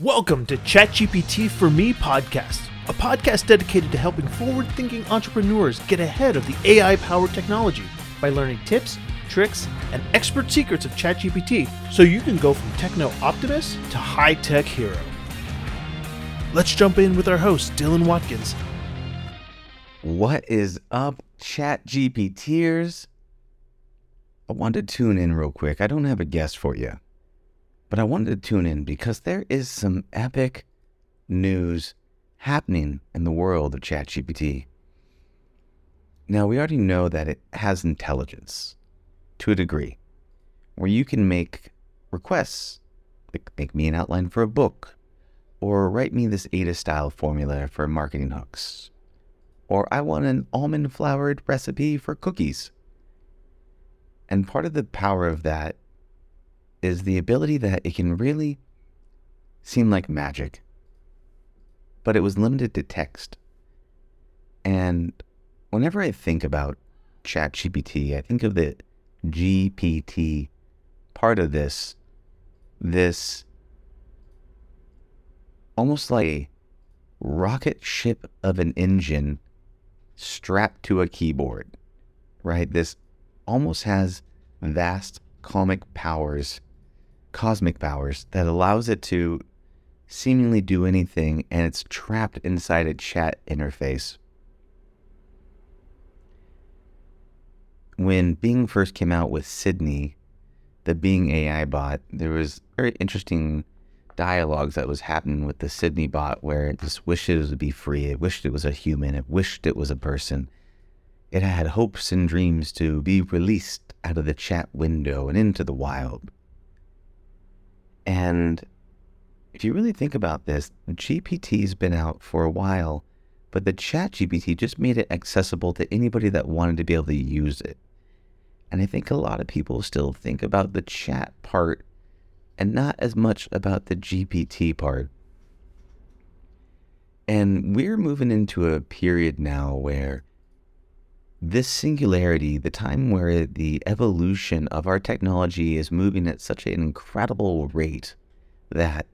Welcome to ChatGPT for Me podcast, a podcast dedicated to helping forward thinking entrepreneurs get ahead of the AI powered technology by learning tips, tricks, and expert secrets of ChatGPT so you can go from techno optimist to high tech hero. Let's jump in with our host, Dylan Watkins. What is up, Chat GPTers? I wanted to tune in real quick. I don't have a guest for you. But I wanted to tune in because there is some epic news happening in the world of ChatGPT. Now, we already know that it has intelligence to a degree where you can make requests, like make me an outline for a book, or write me this ADA style formula for marketing hooks, or I want an almond floured recipe for cookies. And part of the power of that is the ability that it can really seem like magic, but it was limited to text. And whenever I think about ChatGPT, I think of the GPT part of this, this almost like a rocket ship of an engine strapped to a keyboard, right? This almost has vast comic powers cosmic powers that allows it to seemingly do anything and it's trapped inside a chat interface. When Bing first came out with Sydney, the Bing AI bot, there was very interesting dialogues that was happening with the Sydney bot where it just wished it would be free. It wished it was a human. It wished it was a person. It had hopes and dreams to be released out of the chat window and into the wild. And if you really think about this, GPT's been out for a while, but the chat GPT just made it accessible to anybody that wanted to be able to use it. And I think a lot of people still think about the chat part and not as much about the GPT part. And we're moving into a period now where this singularity, the time where the evolution of our technology is moving at such an incredible rate that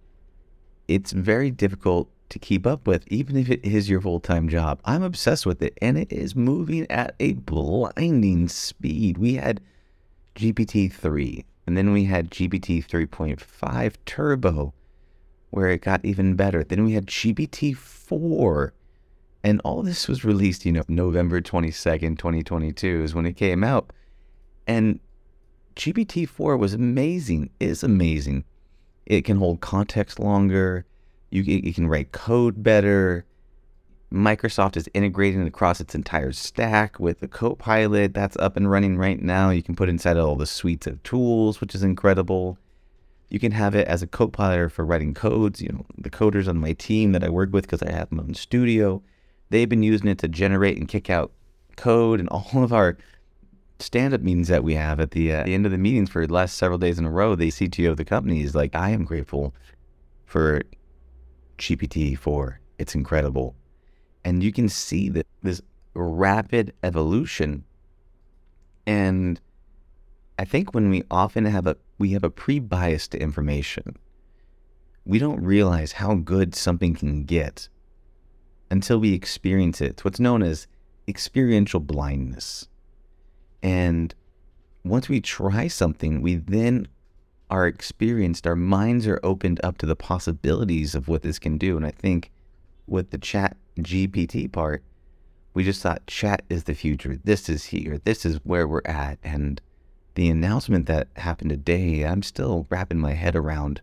it's very difficult to keep up with, even if it is your full time job. I'm obsessed with it, and it is moving at a blinding speed. We had GPT 3, and then we had GPT 3.5 Turbo, where it got even better. Then we had GPT 4 and all this was released, you know, November 22nd, 2022 is when it came out. And GPT-4 was amazing, is amazing. It can hold context longer. You it can write code better. Microsoft is integrating across its entire stack with the Copilot that's up and running right now. You can put inside all the suites of tools, which is incredible. You can have it as a Copilot for writing codes. You know, the coders on my team that I work with because I have them in studio They've been using it to generate and kick out code and all of our stand-up meetings that we have at the, uh, the end of the meetings for the last several days in a row. The CTO of the company is like, I am grateful for GPT-4. It's incredible. And you can see that this rapid evolution. And I think when we often have a we have a pre-bias to information, we don't realize how good something can get until we experience it. It's what's known as experiential blindness. And once we try something, we then are experienced, our minds are opened up to the possibilities of what this can do. And I think with the chat GPT part, we just thought chat is the future. This is here. This is where we're at. And the announcement that happened today, I'm still wrapping my head around.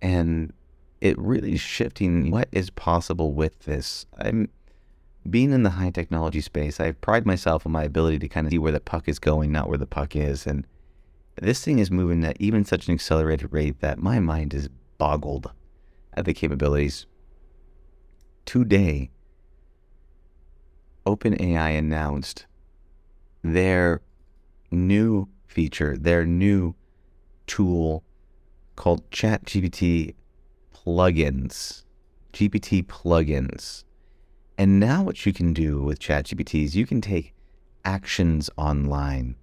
And it really is shifting what is possible with this. I'm being in the high technology space, I pride myself on my ability to kind of see where the puck is going, not where the puck is. And this thing is moving at even such an accelerated rate that my mind is boggled at the capabilities. Today, OpenAI announced their new feature, their new tool called ChatGPT plugins, GPT plugins. And now what you can do with ChatGPT is you can take actions online.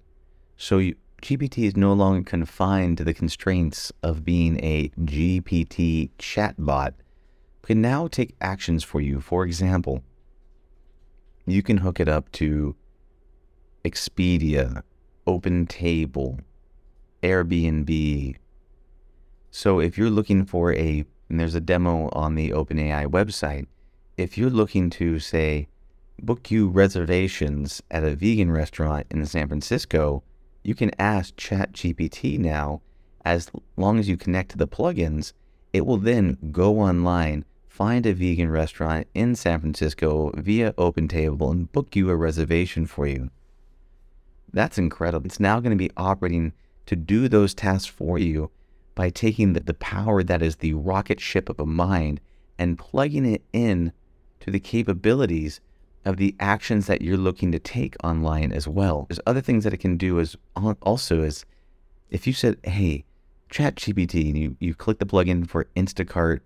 So you, ChatGPT is no longer confined to the constraints of being a GPT chatbot, but can now take actions for you. For example, you can hook it up to Expedia, OpenTable, Airbnb. So if you're looking for a, and there's a demo on the OpenAI website, if you're looking to say, book you reservations at a vegan restaurant in San Francisco, you can ask ChatGPT now, as long as you connect to the plugins, it will then go online, find a vegan restaurant in San Francisco via OpenTable, and book you a reservation for you. That's incredible. It's now going to be operating to do those tasks for you by taking the, the power that is the rocket ship of a mind and plugging it in to the capabilities of the actions that you're looking to take online as well. There's other things that it can do as also as if you said, hey, chat GPT, and you, you click the plugin for Instacart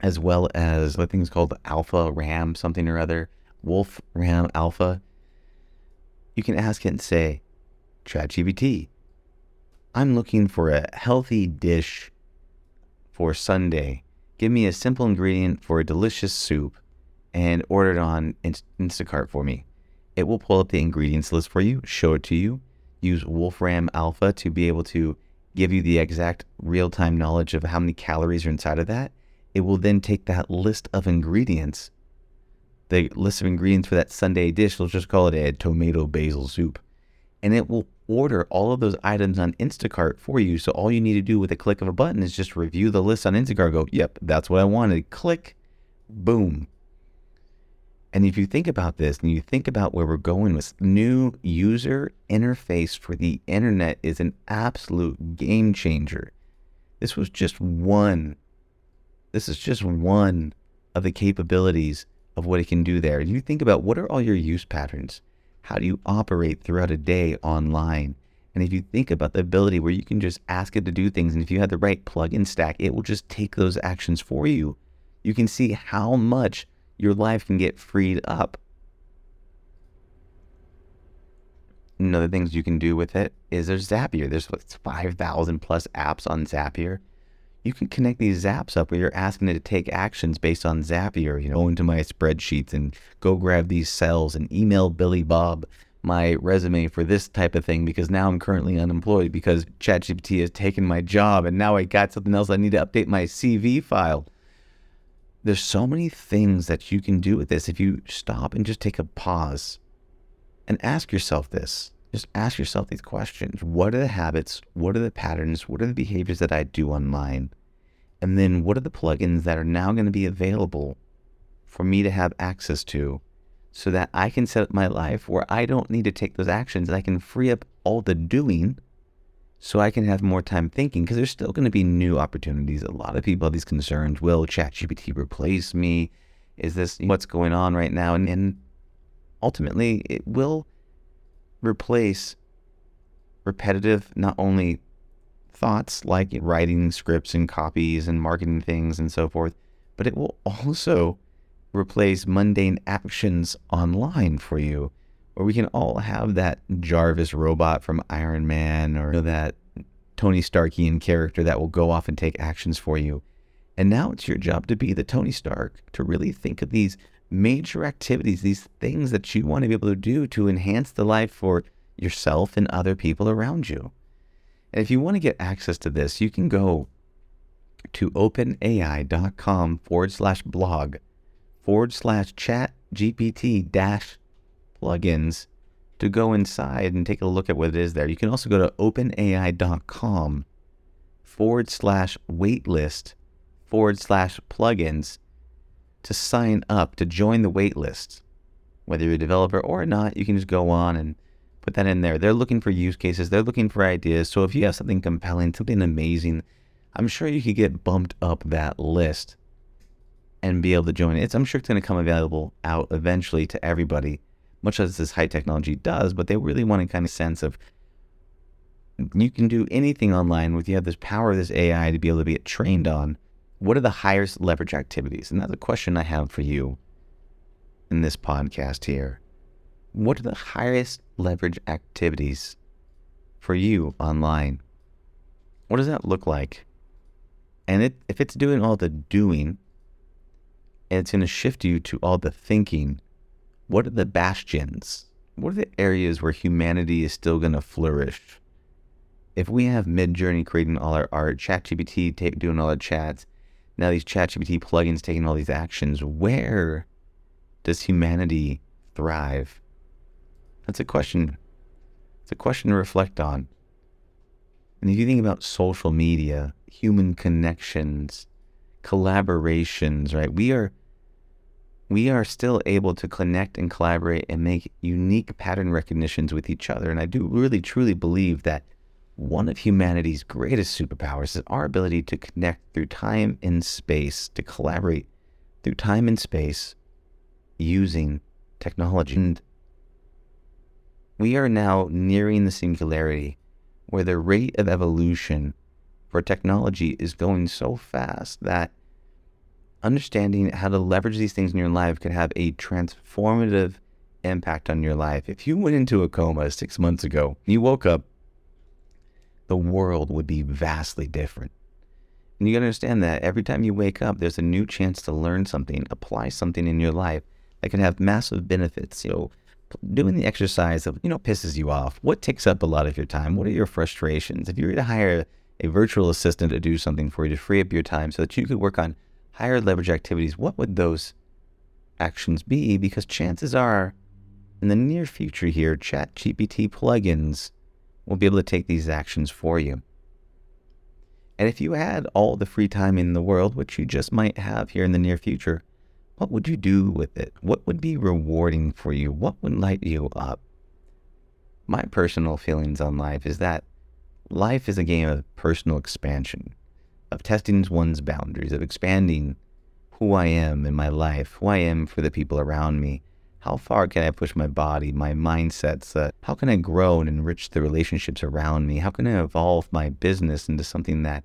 as well as what things called Alpha RAM, something or other, Wolf RAM Alpha, you can ask it and say, ChatGPT, I'm looking for a healthy dish for Sunday. Give me a simple ingredient for a delicious soup and order it on Instacart for me. It will pull up the ingredients list for you, show it to you, use Wolfram Alpha to be able to give you the exact real time knowledge of how many calories are inside of that. It will then take that list of ingredients, the list of ingredients for that Sunday dish, let's just call it a tomato basil soup, and it will order all of those items on Instacart for you. So all you need to do with a click of a button is just review the list on Instacart, go, yep, that's what I wanted. Click, boom, and if you think about this and you think about where we're going with new user interface for the internet is an absolute game changer. This was just one. This is just one of the capabilities of what it can do there. And you think about what are all your use patterns? How do you operate throughout a day online? And if you think about the ability where you can just ask it to do things, and if you have the right plugin stack, it will just take those actions for you. You can see how much your life can get freed up. Another things you can do with it is there's Zapier. There's 5,000 plus apps on Zapier. You can connect these apps up where you're asking it to take actions based on Zapier. You know, go into my spreadsheets and go grab these cells and email Billy Bob my resume for this type of thing because now I'm currently unemployed because ChatGPT has taken my job and now I got something else I need to update my CV file there's so many things that you can do with this if you stop and just take a pause and ask yourself this. Just ask yourself these questions. What are the habits? What are the patterns? What are the behaviors that I do online? And then what are the plugins that are now going to be available for me to have access to so that I can set up my life where I don't need to take those actions. I can free up all the doing so I can have more time thinking because there's still going to be new opportunities. A lot of people have these concerns. Will ChatGPT replace me? Is this what's going on right now? And, and ultimately, it will replace repetitive, not only thoughts like writing scripts and copies and marketing things and so forth, but it will also replace mundane actions online for you or we can all have that Jarvis robot from Iron Man or that Tony Starkian character that will go off and take actions for you. And now it's your job to be the Tony Stark, to really think of these major activities, these things that you want to be able to do to enhance the life for yourself and other people around you. And if you want to get access to this, you can go to openai.com forward slash blog forward slash chat GPT dash plugins to go inside and take a look at what it is there. You can also go to openai.com forward slash waitlist forward slash plugins to sign up to join the waitlist. Whether you're a developer or not, you can just go on and put that in there. They're looking for use cases, they're looking for ideas. So if you have something compelling, something amazing, I'm sure you could get bumped up that list and be able to join it. I'm sure it's going to come available out eventually to everybody much as this high technology does, but they really want a kind of sense of you can do anything online with you have this power of this AI to be able to be trained on. What are the highest leverage activities? And that's a question I have for you in this podcast here. What are the highest leverage activities for you online. What does that look like? And it, if it's doing all the doing, and it's going to shift you to all the thinking, what are the bastions? What are the areas where humanity is still going to flourish? If we have Midjourney creating all our art, ChatGPT doing all our chats, now these ChatGPT plugins taking all these actions, where does humanity thrive? That's a question. It's a question to reflect on. And if you think about social media, human connections, collaborations, right? We are we are still able to connect and collaborate and make unique pattern recognitions with each other. And I do really truly believe that one of humanity's greatest superpowers is our ability to connect through time and space, to collaborate through time and space using technology. And we are now nearing the singularity where the rate of evolution for technology is going so fast that understanding how to leverage these things in your life could have a transformative impact on your life. If you went into a coma six months ago, you woke up, the world would be vastly different. And you understand that every time you wake up, there's a new chance to learn something, apply something in your life that can have massive benefits. You know, doing the exercise of, you know, pisses you off. What takes up a lot of your time? What are your frustrations? If you were to hire a virtual assistant to do something for you to free up your time so that you could work on higher leverage activities, what would those actions be? Because chances are, in the near future here, ChatGPT plugins will be able to take these actions for you. And if you had all the free time in the world, which you just might have here in the near future, what would you do with it? What would be rewarding for you? What would light you up? My personal feelings on life is that life is a game of personal expansion of testing one's boundaries, of expanding who I am in my life, who I am for the people around me. How far can I push my body, my mindsets? Uh, how can I grow and enrich the relationships around me? How can I evolve my business into something that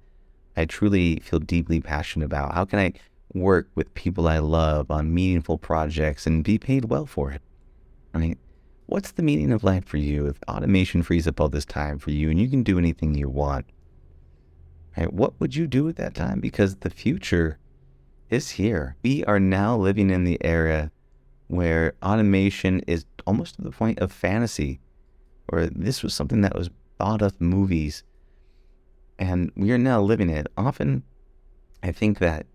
I truly feel deeply passionate about? How can I work with people I love on meaningful projects and be paid well for it? I mean, what's the meaning of life for you if automation frees up all this time for you and you can do anything you want? Right? What would you do at that time? Because the future is here. We are now living in the era where automation is almost to the point of fantasy, or this was something that was thought of movies, and we are now living it. Often, I think that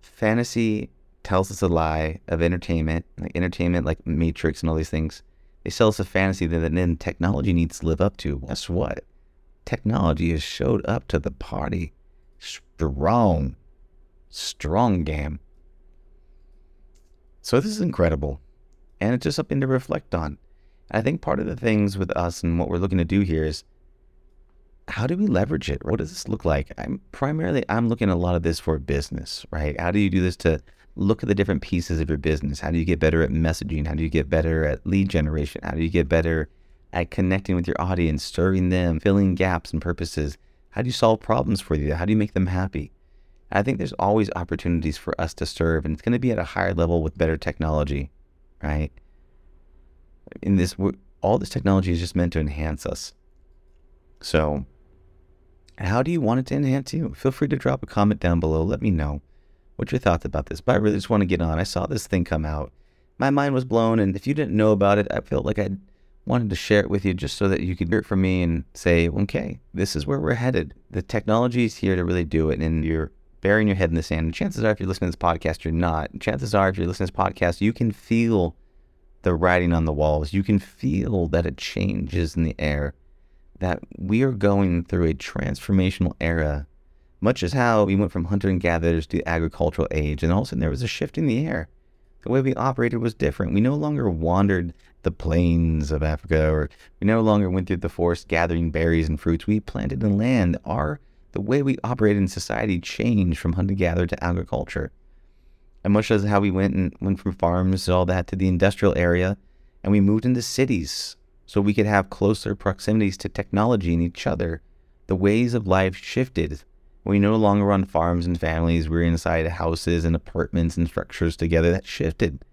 fantasy tells us a lie of entertainment, like entertainment, like Matrix and all these things. They sell us a fantasy that then technology needs to live up to. Guess what? technology has showed up to the party strong, strong game. So this is incredible. And it's just something to reflect on. I think part of the things with us and what we're looking to do here is how do we leverage it? What does this look like? I'm primarily I'm looking at a lot of this for business, right? How do you do this to look at the different pieces of your business? How do you get better at messaging? How do you get better at lead generation? How do you get better at connecting with your audience, serving them, filling gaps and purposes? How do you solve problems for you? How do you make them happy? I think there's always opportunities for us to serve, and it's going to be at a higher level with better technology, right? In this, all this technology is just meant to enhance us. So, how do you want it to enhance you? Feel free to drop a comment down below. Let me know what your thoughts about this. But I really just want to get on. I saw this thing come out. My mind was blown, and if you didn't know about it, I felt like I'd wanted to share it with you just so that you could hear it from me and say, okay, this is where we're headed. The technology is here to really do it, and you're burying your head in the sand. And chances are, if you're listening to this podcast, you're not. chances are, if you're listening to this podcast, you can feel the writing on the walls. You can feel that it changes in the air, that we are going through a transformational era, much as how we went from hunter and gatherers to the agricultural age. And all of a sudden, there was a shift in the air. The way we operated was different. We no longer wandered the plains of Africa, or we no longer went through the forest gathering berries and fruits. We planted in land. Our the way we operated in society changed from hunter gatherer to agriculture. And much as how we went and went from farms and all that to the industrial area, and we moved into cities so we could have closer proximities to technology and each other. The ways of life shifted. We no longer run farms and families. We're inside houses and apartments and structures together. That shifted.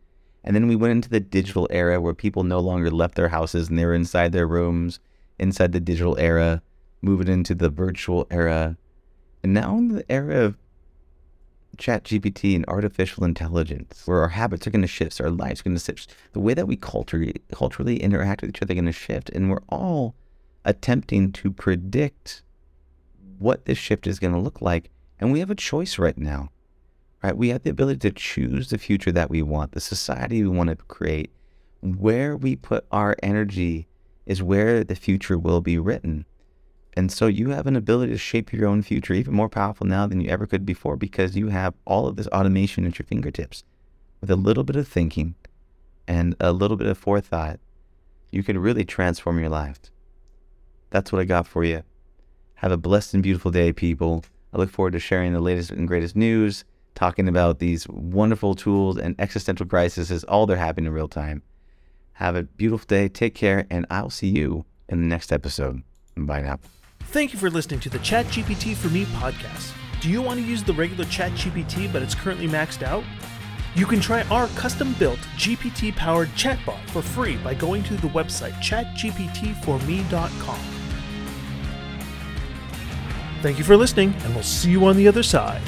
And then we went into the digital era where people no longer left their houses and they were inside their rooms inside the digital era, moving into the virtual era, and now in the era of chat GPT and artificial intelligence, where our habits are going to shift, our lives are going to shift, the way that we culturally, culturally interact with each other are going to shift. And we're all attempting to predict what this shift is going to look like. And we have a choice right now, right? We have the ability to choose the future that we want, the society we want to create. Where we put our energy is where the future will be written. And so you have an ability to shape your own future even more powerful now than you ever could before because you have all of this automation at your fingertips. With a little bit of thinking and a little bit of forethought, you can really transform your life. That's what I got for you. Have a blessed and beautiful day, people. I look forward to sharing the latest and greatest news, talking about these wonderful tools and existential crises, all they're happening in real time. Have a beautiful day. Take care, and I'll see you in the next episode. Bye now. Thank you for listening to the ChatGPT for Me podcast. Do you want to use the regular ChatGPT but it's currently maxed out? You can try our custom built GPT powered chatbot for free by going to the website chatgptforme.com. Thank you for listening, and we'll see you on the other side.